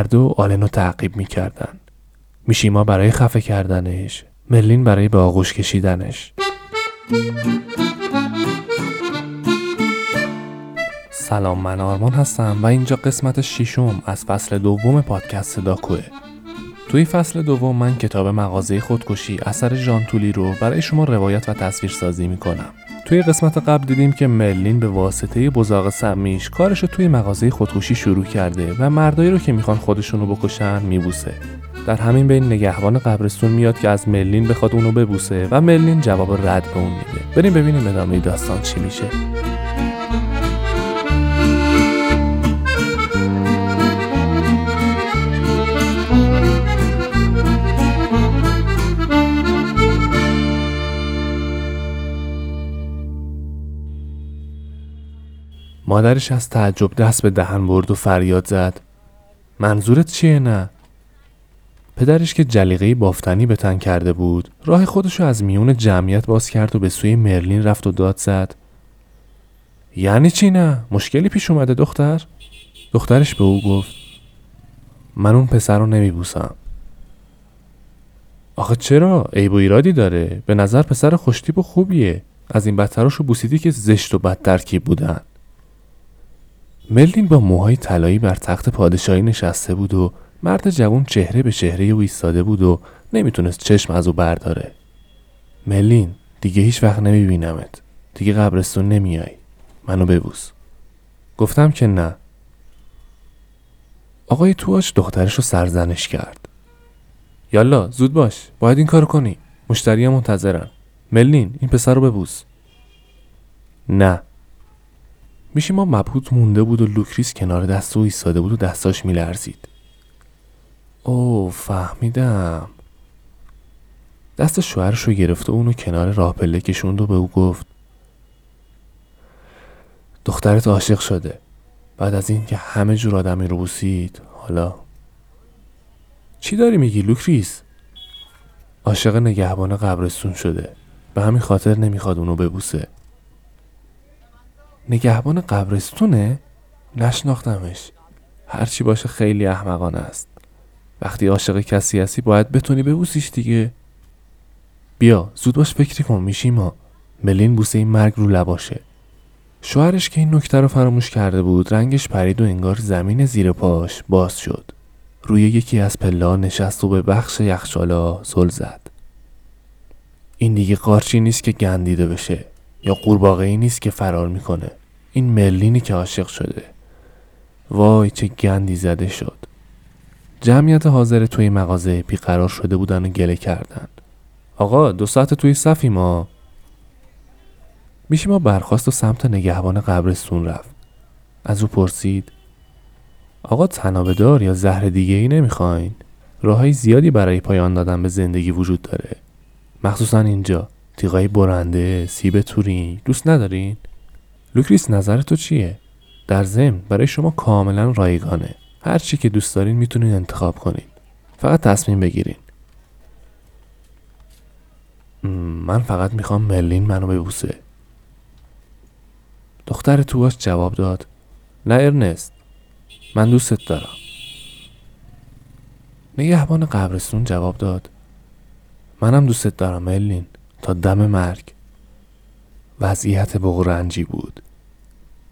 هر دو آلنو تعقیب می‌کردن. میشیما برای خفه کردنش ملین برای به آغوش کشیدنش. سلام من آرمان هستم و اینجا قسمت ششم از فصل دوم پادکست داکوه. توی فصل دوم من کتاب مغازه خودکشی اثر ژان تولی رو برای شما روایت و تصویر سازی می‌کنم. توی قسمت قبل دیدیم که مرلین به واسطه بزاق سمیش کارش رو توی مغازه خودکشی شروع کرده و مردایی رو که می‌خوان خودشونو بکشن میبوسه. در همین بین نگهبان قبرستون میاد که از مرلین بخواد اونو ببوسه و مرلین جواب رد به اون میده. بریم ببینیم ادامه داستان چی میشه. مادرش از تعجب دست به دهن برد و فریاد زد منظورت چیه نه؟ پدرش که جلیقه بافتنی به تن کرده بود راه خودشو از میون جمعیت باز کرد و به سوی مرلین رفت و داد زد یعنی چی نه؟ مشکلی پیش اومده دختر؟ دخترش به او گفت من اون پسر رو نمیبوسم آخه چرا؟ عیب و ایرادی داره به نظر پسر خوشتیب و خوبیه از این بدتراشو بوسیدی که زشت و بد ترکیب بودن ملین با موهای طلایی بر تخت پادشاهی نشسته بود و مرد جوان چهره به چهره او ایستاده بود و نمی‌تونست چشم از او برداره. ملین دیگه هیچ وقت نمیبینمت. دیگه قبرستون نمیای. منو ببوس. گفتم که نه. آقای تواش دخترش رو سرزنش کرد. یالا زود باش. باید این کارو کنی. مشتری منتظرن. ملین این پسر رو ببوس. نه. میشیما مبهوت مونده بود و لوکریس کنار دست او ایستاده بود و دستاش میلرزید. او فهمیدم. دست شوهرش رو و اونو کنار راه پله کشوند و به او گفت دخترت عاشق شده. بعد از اینکه همه جور آدمی رو بوسید حالا. چی داری میگی لوکریس؟ عاشق نگهبان قبرستون شده. به همین خاطر نمی‌خواد اونو ببوسه. نگهبان قبرستونه؟ نشناختمش. هرچی باشه خیلی احمقانه است. وقتی عاشق کسی هستی باید بتونی ببوسیش دیگه. بیا زود باش فکری کن میشی ما. ملین بوسه این مرگ رو لباشه. شوهرش که این نکته رو فراموش کرده بود رنگش پرید و انگار زمین زیر پاش باز شد. روی یکی از پلا نشست و به بخش یخچالا زل زد. این دیگه قارچی نیست که گندیده بشه. یا قورباغه ای نیست که فرار می‌کنه. این ملینی که عاشق شده. وای چه گندی زده شد. جمعیت حاضر توی مغازه بیقرار شده بودن و گله کردن. آقا دو ساعت توی صفی ما. میشه ما برخواست و سمت نگهبان قبرستون رفت. از او پرسید آقا تنابدار یا زهر دیگه ای نمی‌خواین؟ راههای زیادی برای پایان دادن به زندگی وجود داره. مخصوصا اینجا. تیغای برنده سیب تورین. دوست ندارین؟ لوکریس نظر تو چیه؟ در ضمن برای شما کاملا رایگانه. هر چی که دوست دارین می‌تونین انتخاب کنین. فقط تصمیم بگیرین. من فقط می‌خوام ملین منو ببوسه. دختر تواش جواب داد. نه ارنست من دوستت دارم. نگهبان قبرستون جواب داد. منم دوستت دارم ملین تا دم مرگ. وضعیت بغرنجی بود.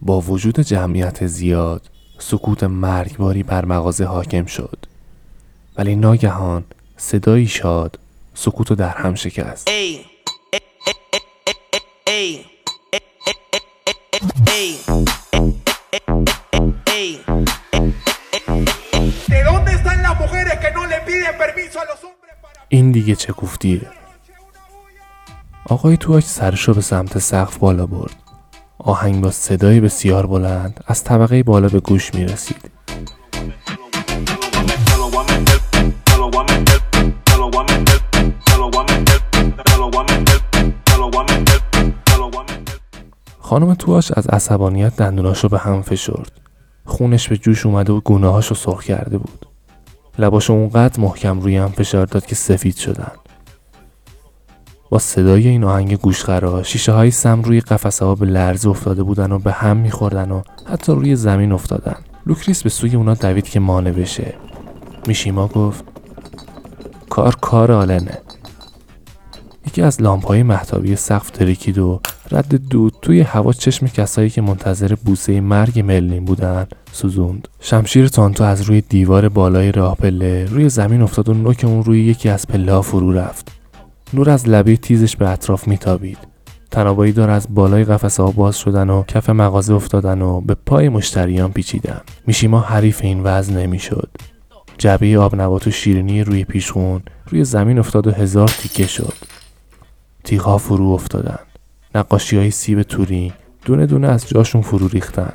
با وجود جمعیت زیاد سکوت مرگباری بر مغازه حاکم شد. ولی ناگهان صدایی شاد سکوت در هم شکست. این دیگه چه گفتیه آقای تواش سرشو به سمت سقف بالا برد. آهنگ با صدای بسیار بلند از طبقه بالا به گوش می رسید. خانم تواش از عصبانیت دندوناشو به هم فشرد. خونش به جوش اومده و گونه‌هاشو سرخ کرده بود. لباشو اونقدر محکم روی هم فشار داد که سفید شدن. با صدای این آهنگ گوشخراش شیشه های سم روی قفسه ها به لرز افتاده بودن و به هم میخوردن و حتی روی زمین افتادن. لوکریس به سوی اونا دوید که مانع بشه میشیما گفت کار کار آلنه یکی از لامپهای مهتابی سقف ترکید و رد دود توی هوا چشم کسایی که منتظر بوسه مرگ مرلین بودن سوزوند. شمشیر تانتو از روی دیوار بالای راه پله روی زمین افتاد و نوک اون روی یکی از پله فرو رفت. نور از لبه تیزش به اطراف میتابید. تنابایی دار از بالای قفسه ها باز شدن و کف مغازه افتادن و به پای مشتریان پیچیدن. میشیما حریف این وزن نمی‌شد. جبه آب نبات و شیرینی روی پیشخون روی زمین افتاد و هزار تیکه شد. تیغها فرو افتادن نقاشی های سیب توری دونه دونه از جاشون فرو ریختن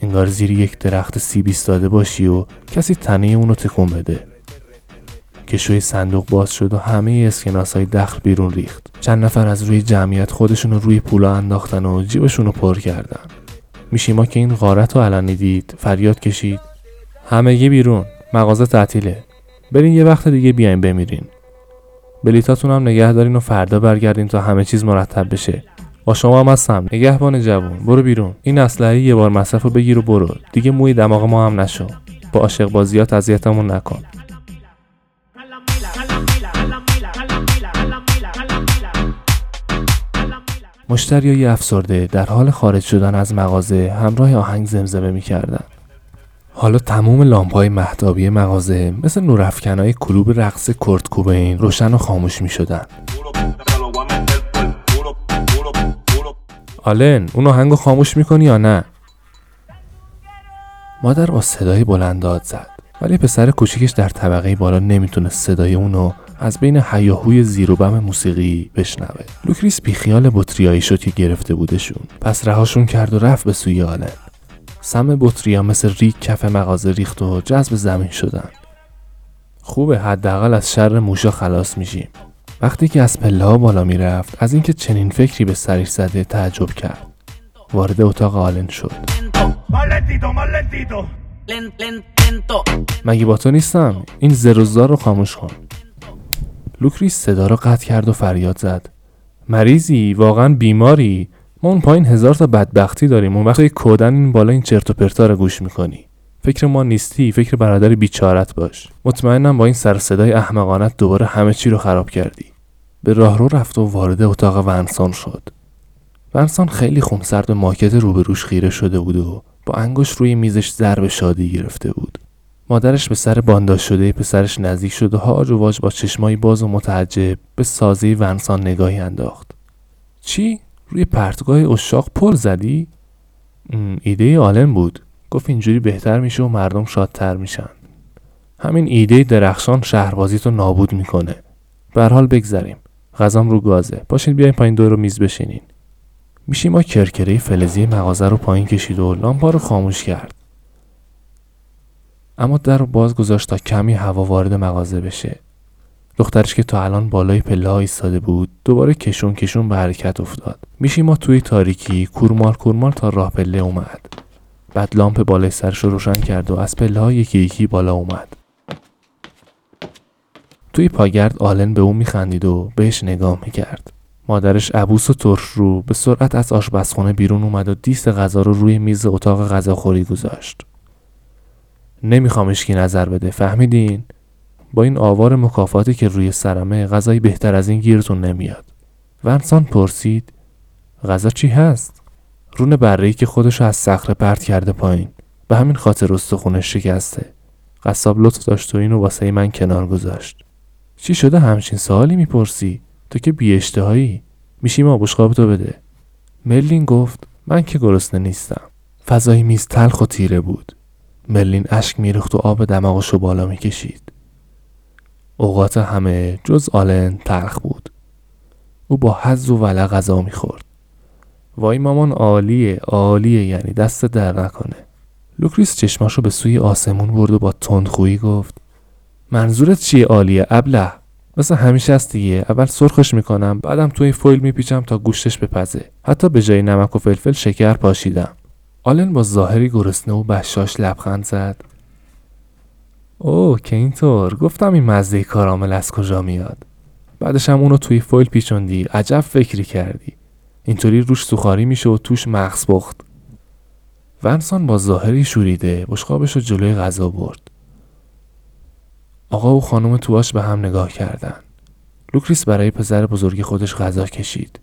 انگار زیر یک درخت سیب ایستاده باشی و کسی تنه اونو تکون بده. کشوی صندوق باز شد و همه اسکناس های دخل بیرون ریخت. چند نفر از روی جمعیت خودشون رو روی پولا انداختن و جیبشون رو پر کردن. میشیما که این غارت رو علنی دید فریاد کشید. همگی بیرون مغازه تعطیله. برین یه وقت دیگه بیاین بمیرین. بلیتاتون هم نگه دارین و فردا برگردین تا همه چیز مرتب بشه. با شما هم هستم نگهبان جوون. برو بیرون. این اسلحه یه بار مصرف رو بگیر و برو. دیگه موی دماغ ما هم نشو. با عاشق بازیات اذیتمون نکن. مشتریای افسرده در حال خارج شدن از مغازه همراه آهنگ زمزمه می‌کردن حالا تمام لامپهای محتابی مغازه مثل نورافکنهای کلوب رقص کرد کوبین روشن و خاموش می شدن. آلن اون آهنگو خاموش می‌کنی یا نه؟ مادر با صدای بلند داد زد ولی پسر کوچیکش در طبقه بالا نمی‌تونه صدای اونو از بین هیاهوی زیر و بم موسیقی بشنوه. لوکریس بیخیال بطریایی شد که گرفته بودشون. پس رهاشون کرد و رفت به سوی آلن سم بطریا مثل ریگ کف مغازه ریخت و جذب زمین شدن. خوبه حداقل از شر موشا خلاص میشیم. وقتی که از پله ها بالا می‌رفت از اینکه چنین فکری به سرش زده تعجب کرد. وارد اتاق آلن شد. مگه با تو نیستم؟ این زروزار رو خاموش کن. لوکریس صدا رو قطع کرد و فریاد زد. مریضی؟ واقعا بیماری؟ ما اون پایین هزار تا بدبختی داریم. اون وقت توی کودن این بالا این چرت و پرتا رو گوش می‌کنی. فکر ما نیستی. فکر برادر بیچارت باش. مطمئنم با این سر و صدای احمقانت دوباره همه چی رو خراب کردی. به راهرو رفت و وارد اتاق ونسان شد. ونسان خیلی خونسرد به ماکت روبروش خیره شده بود و با انگشت روی میزش ضرب شادی گرفته بود. مادرش به سر بانداش شده پسرش نزدیک شد و هاج و واج با چشمایی باز و متعجب به سازه ونسان نگاهی انداخت. چی؟ روی پرتگاه اشاق پل زدی؟ ایده آلن بود. گفت اینجوری بهتر میشه و مردم شادتر میشن. همین ایده درخشان شهربازی تو نابود می‌کنه. به حال بگذریم. غذام رو گازه. باشین بیاین پایین دور رو میز بشینین. میشی ما کرکره فلزی مغازه رو پایین کشید و لامپا رو خاموش کرد. اما در رو باز گذاشت تا کمی هوا وارد مغازه بشه. دخترش که تا الان بالای پله ایستاده بود دوباره کشون کشون به حرکت افتاد. میشی ما توی تاریکی کورمار کورمار تا راه پله اومد. بعد لامپ بالای سرش رو روشن کرد و از پله یکی یکی بالا اومد. توی پاگرد آلن به او میخندید و بهش نگاه می‌کرد. مادرش عبوس و ترش رو به سرعت از آشپزخونه بیرون اومد و دیست غذا رو روی میز اتاق غذاخوری گذاشت. نمیخوامش کی نظر بده فهمیدین؟ با این آوار مکافاتی که روی سرمه غذایی بهتر از این گیرتون نمیاد. ونسان پرسید غذا چی هست؟ رون بره که خودشو از صخره پرت کرده پایین. به همین خاطر استخونش شکسته. قصاب لطف داشت و اینو واسه من کنار گذاشت. چی شده همچین سوالی می‌پرسی؟ تو که بی اشتهایی میشیم آبوشقاب تو بده. ملین گفت من که گرسنه نیستم. فضای میز تلخ و تیره بود. ملین اشک میریخت و آب دماغشو بالا می‌کشید. اوقات همه جز آلن تلخ بود. او با حرص و ولع غذا می‌خورد. وای مامان عالیه عالیه یعنی دستت درد نکنه. لوکریس چشماشو به سوی آسمون برد و با تندخویی گفت منظورت چیه عالیه ابله؟ مثل همیشه است دیگه. اول سرخش می‌کنم بعدم توی فویل میپیچم تا گوشتش بپزه. حتی به جای نمک و فلفل شکر پاشیدم. آلن با ظاهری گرسنه و بشاش لبخند زد. اوه که اینطور؟ گفتم این مزه کارامل از کجا میاد؟ بعدش هم اونو توی فویل پیچوندی. عجب فکری کردی. اینطوری روش سوخاری میشه و توش مغزپخت ونسان با ظاهری شوریده بشقابش رو جلوی غذا برد. آقا و خانم تواش به هم نگاه کردن. لوکریس برای پسر بزرگ خودش غذا کشید.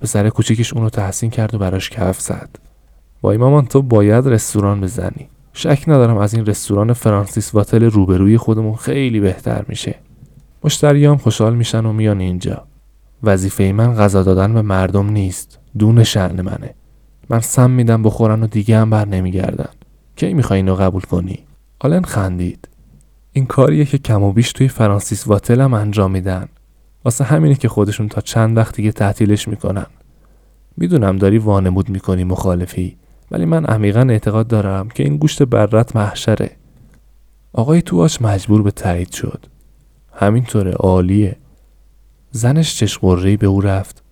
پسر کوچیکش اونو تحسین کرد و براش کف زد. وای مامان تو باید رستوران بزنی. شک ندارم از این رستوران فرانسیس واتل روبروی خودمون خیلی بهتر میشه. مشتریام خوشحال میشن و میان اینجا. وظیفه من غذا دادن به مردم نیست. دون شعن منه. من سم میدم بخورن و دیگه هم بر نمیگردن. کی می‌خوای اینو قبول کنی؟ آلن خندید. این کاریه که کم و بیش توی فرانسیس واتل هم انجام میدن. واسه همینه که خودشون تا چند وقت دیگه تعطیلش می‌کنن. می‌دونم داری وانمود می‌کنی مخالفی. ولی من عمیقا اعتقاد دارم که این گوشت برت محشره. آقای تواش مجبور به تایید شد. همینطوره عالیه. زنش چشم غره به او رفت.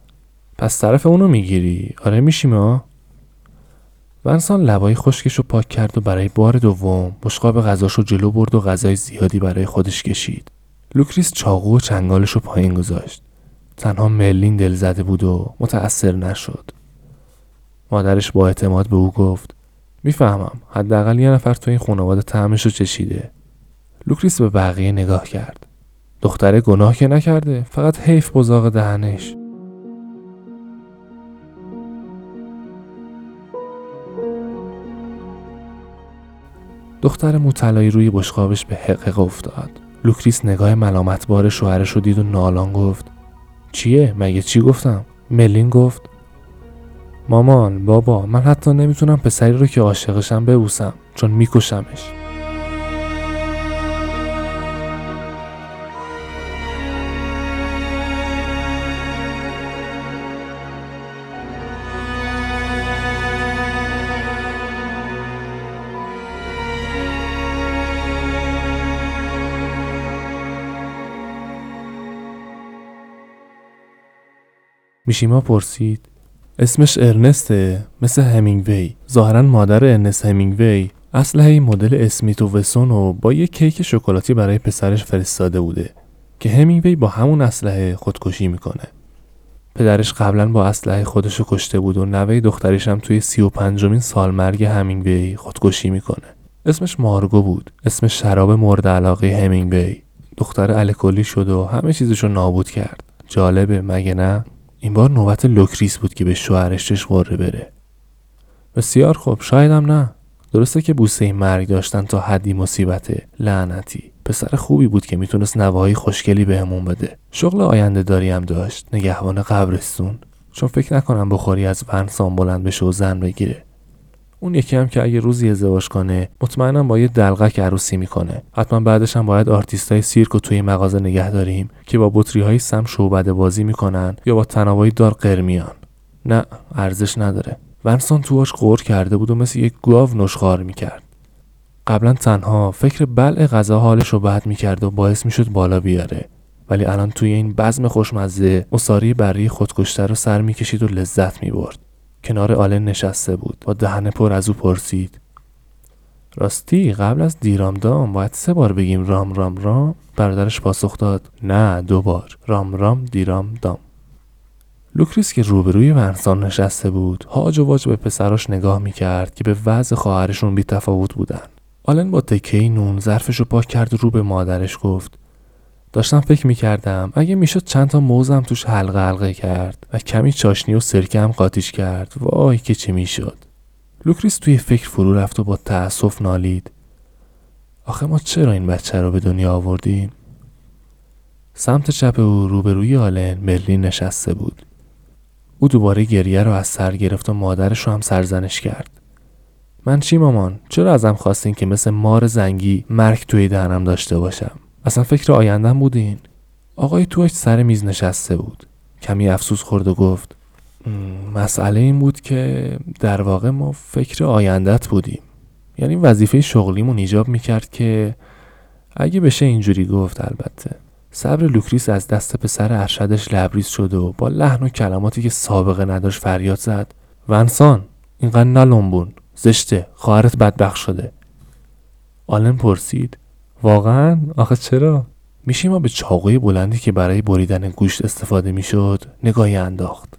پس طرف اونو می‌گیری؟ آره میشیما ونسان لبای خشکش رو پاک کرد و برای بار دوم بشقاب غذاش رو جلو برد و غذای زیادی برای خودش کشید. لوکریس چاقو و چنگالش رو پایین گذاشت. تنها مرلین دل زده بود و متأثر نشد. مادرش با اعتماد به او گفت می‌فهمم حداقل یه نفر تو این خانواده طعمش رو چشیده. لوکریس به بقیه نگاه کرد. دختره گناه که نکرده فقط حیف بزاق دهنش. دختر مطلعی روی بشقابش به هق هق افتاد. لوکریس نگاه ملامت بار شوهرش رو دید و نالان گفت چیه؟ مگه چی گفتم؟ ملین گفت مامان بابا من حتی نمی‌تونم پسری رو که عاشقشم ببوسم چون میکشمش. میشیما پرسید؟ اسمش ارنسته مثل همینگوی. ظاهرا مادر ارنست همینگوی اسلحه مدل اسمیت و وسون و با یه کیک شکلاتی برای پسرش فرستاده بوده که همینگوی با همون اسلحه خودکشی می‌کنه. پدرش قبلا با اسلحه خودشو کشته بود و نوه دختریش هم توی سی و پنجمین سال مرگ همینگوی خودکشی می‌کنه. اسمش مارگو بود. اسم شراب مورد علاقه همینگوی. دختر الکی شد و همه چیزشو نابود کرد. جالبه مگه نه؟ این بار نوبت لوکریس بود که به شوهرش غره بره. بسیار خوب. شایدم نه. درسته که بوسه مرگ داشتن تا حدی مصیبته لعنتی. پسر خوبی بود که می‌تونست نواهای خوشگلی بهمون بده. شغل آینده داری هم داشت. نگهبان قبرستون. چون فکر نکنم بخاری از ونسان بلند بشه و زن بگیره. اون یکی هم که اگه روزی ازدواج کنه مطمئنم با یه دلقک عروسی می‌کنه. حتما بعدش هم باید آرتیستای سیرک و توی مغازه نگه داریم که با بطری های سم شعبده بازی می‌کنن یا با طنابای دار قر میان. نه ارزش نداره. ونسان تواش قور کرده بود و مثل یک گاو نشخار می‌کرد. قبلا تنها فکر بلع غذا حالش رو بد می‌کرد و باعث می‌شد بالا بیاره. ولی الان توی این بزم خوشمزه اصاری بری خودکشته رو سر می‌کشید و لذت می‌برد. کنار آلن نشسته بود. با دهن پر از او پرسید. راستی قبل از دیرام دام باید سه بار بگیم رام رام رام. برادرش پاسخ داد. نه دو بار. رام رام دیرام دام لوکریس که روبروی ونسان نشسته بود هاج و واج به پسراش نگاه می‌کرد که به وضع خواهرشون بی تفاوت بودن. آلن با تکه نون ظرفش رو پاک کرد و رو به مادرش گفت. داشتم فکر می‌کردم اگه می‌شد چند تا موزم توش حلقه حلقه کرد و کمی چاشنی و سرکه هم قاطیش کرد. وای که چه می‌شد. لوکریس توی فکر فرو رفت و با تأسف نالید. آخه ما چرا این بچه رو به دنیا آوردیم؟ سمت چپ او روبروی آلن مرلین نشسته بود. او دوباره گریه رو از سر گرفت و مادرش رو هم سرزنش کرد. من چی مامان؟ چرا ازم خواستین که مثل مار زنگی مرگ توی دهنم داشته باشم؟ اصلا فکر آیندم بودین؟ آقای توش سر میز نشسته بود. کمی افسوس خورد و گفت مسئله این بود که در واقع ما فکر آیندت بودیم. یعنی وظیفه شغلیمون ایجاب می‌کرد که اگه بشه اینجوری گفت البته. صبر لوکریس از دست پسر ارشدش لبریز شد و با لحن و کلماتی که سابقه نداشت فریاد زد. ونسان اینقدر نلمبون زشته خواهرت بدبخت شده. آلن پرسید واقعا؟ آخه چرا؟ میشیما به چاقوی بلندی که برای بریدن گوشت استفاده می‌شد نگاهی انداخت.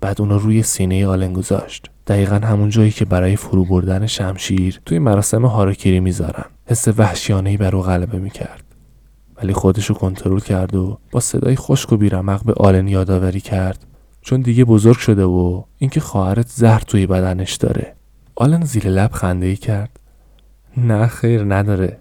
بعد اونو روی سینه آلن گذاشت. دقیقا همون جایی که برای فرو بردن شمشیر توی مراسم هاراکیری می‌ذارن. حس وحشیانه ای بر او غلبه می‌کرد. ولی خودشو کنترل کرد و با صدای خشک و بیرمق به آلن یادآوری کرد. چون دیگه بزرگ شده و اینکه خواهرت زهر توی بدنش داره. آلن زیر لب خنده ای کرد. نه خیر نداره.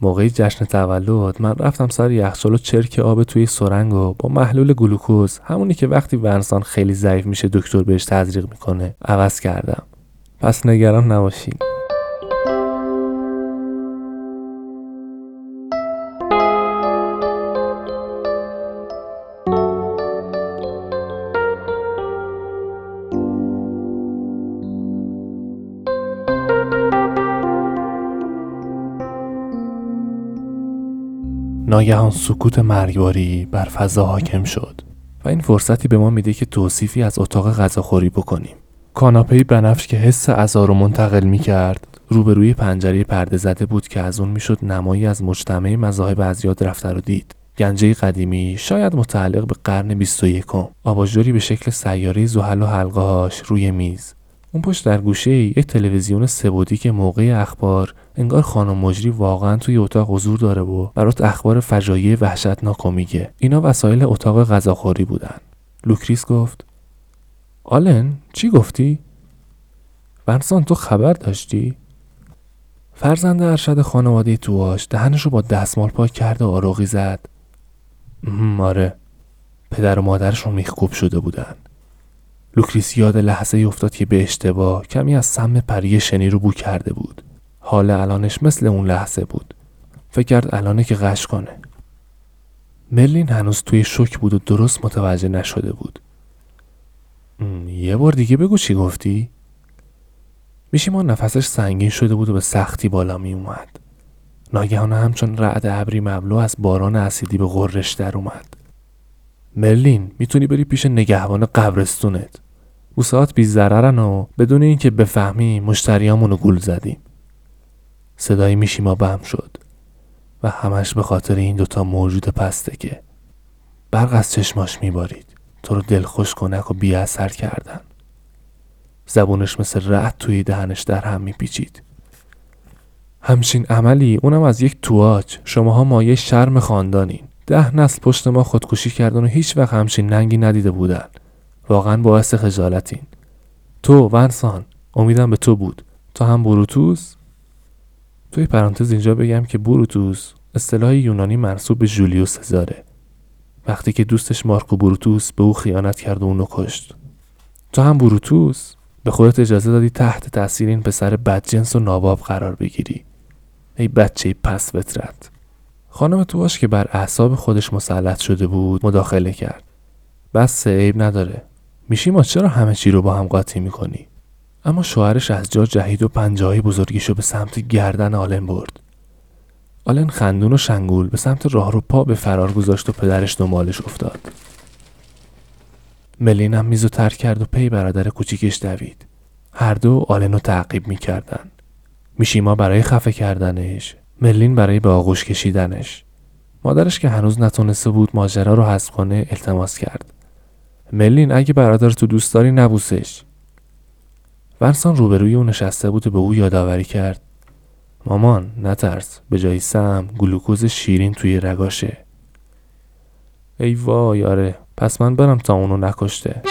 موقع جشن تولد من رفتم سر یخچال و چرک آب توی سرنگ و با محلول گلوکوز همونی که وقتی ونسان خیلی ضعیف میشه دکتر بهش تزریق می‌کنه عوض کردم. پس نگران نباشین. ناگهان سکوت مرگباری بر فضا حاکم شد. و این فرصتی به ما میده که توصیفی از اتاق غذاخوری بکنیم. کاناپه بنفش که حس عزا رو منتقل می کرد روبروی پنجره پرده زده بود که از اون می‌شد نمایی از مجتمع مذاهب از یاد رفته رو دید. گنجه قدیمی شاید متعلق به قرن 21 آباژوری به شکل سیاره زحل و حلقه‌هاش روی میز. اون پشت در گوشه یک تلویزیون سبودی که موقع اخبار انگار خانم مجری واقعا توی اتاق حضور داره و برات اخبار فجایع وحشتناک میگه. اینا وسایل اتاق غذاخوری بودن. لوکریس گفت آلن چی گفتی؟ ونسان تو خبر داشتی؟ فرزند ارشد خانواده تواش دهنش رو با دستمال پاک کرده و آروغی زد. آره. پدر و مادرشون میخکوب شده بودن. لوکریس یاد لحظه‌ای افتاد که به اشتباه کمی از سم پری شنی رو بو کرده بود. حال الانش مثل اون لحظه بود. فکر کرد الانه که غش کنه. مرلین هنوز توی شک بود و درست متوجه نشده بود. یه بار دیگه بگو چی گفتی؟ ما نفسش سنگین شده بود و به سختی بالا می اومد. ناگهان همچون رعد ابری مبلو از باران اسیدی به غرش در اومد. مرلین می‌تونی بری پیش نگهبان قبرستونت. بوسات بی ضررن و بدون اینکه بفهمی مشتریامونو رو گول زدیم. صدای میشیما بم شد و همش به خاطر این دوتا موجود پسته که برق از چشماش میبارید. تو رو دلخوش کنک و بی اثر کردن. زبونش مثل رعد توی دهنش در هم میپیچید. همچین عملی اونم از یک تواج. شماها مایه شرم خاندانین. ده نسل پشت ما خودکشی کردن و هیچ وقت همچین ننگی ندیده بودن. واقعا باعث خجالتین. تو ونسان امیدم به تو بود. تو هم بروتوس توی پرانتز اینجا بگم که بروتوس اصطلاح یونانی منصوب به جولیوس سزاره. وقتی که دوستش مارکو بروتوس به او خیانت کرد و اونو کشت. تو هم بروتوس به خودت اجازه دادی تحت تاثیر این پسر بدجنس و ناباب قرار بگیری. ای بچه پس فطرت. خانم تواش که بر اعصاب خودش مسلط شده بود مداخله کرد. بس عیب نداره. میشی ما چرا همه چی رو با هم قاطی می‌کنی؟ اما شوهرش از جا جهید و پنجاهی بزرگیشو به سمت گردن آلن برد. آلن خندون و شنگول به سمت راه رو پا به فرار گذاشت و پدرش دنبالش افتاد. ملین هم میزو ترک کرد و پی برادر کوچیکش دوید. هر دو آلن رو تعقیب می‌کردن. میشیما برای خفه کردنش ملین برای به آغوش کشیدنش. مادرش که هنوز نتونسته بود ماجرا رو حذف کنه التماس کرد. ملین اگه برادر تو دوست داری نبوسش. ورسان روبروی او نشسته بود و به او یادآوری کرد. مامان نترس. به جای سم گلوکوز شیرین توی رگاشه. ای وای آره. پس من برم تا اونو نکشته.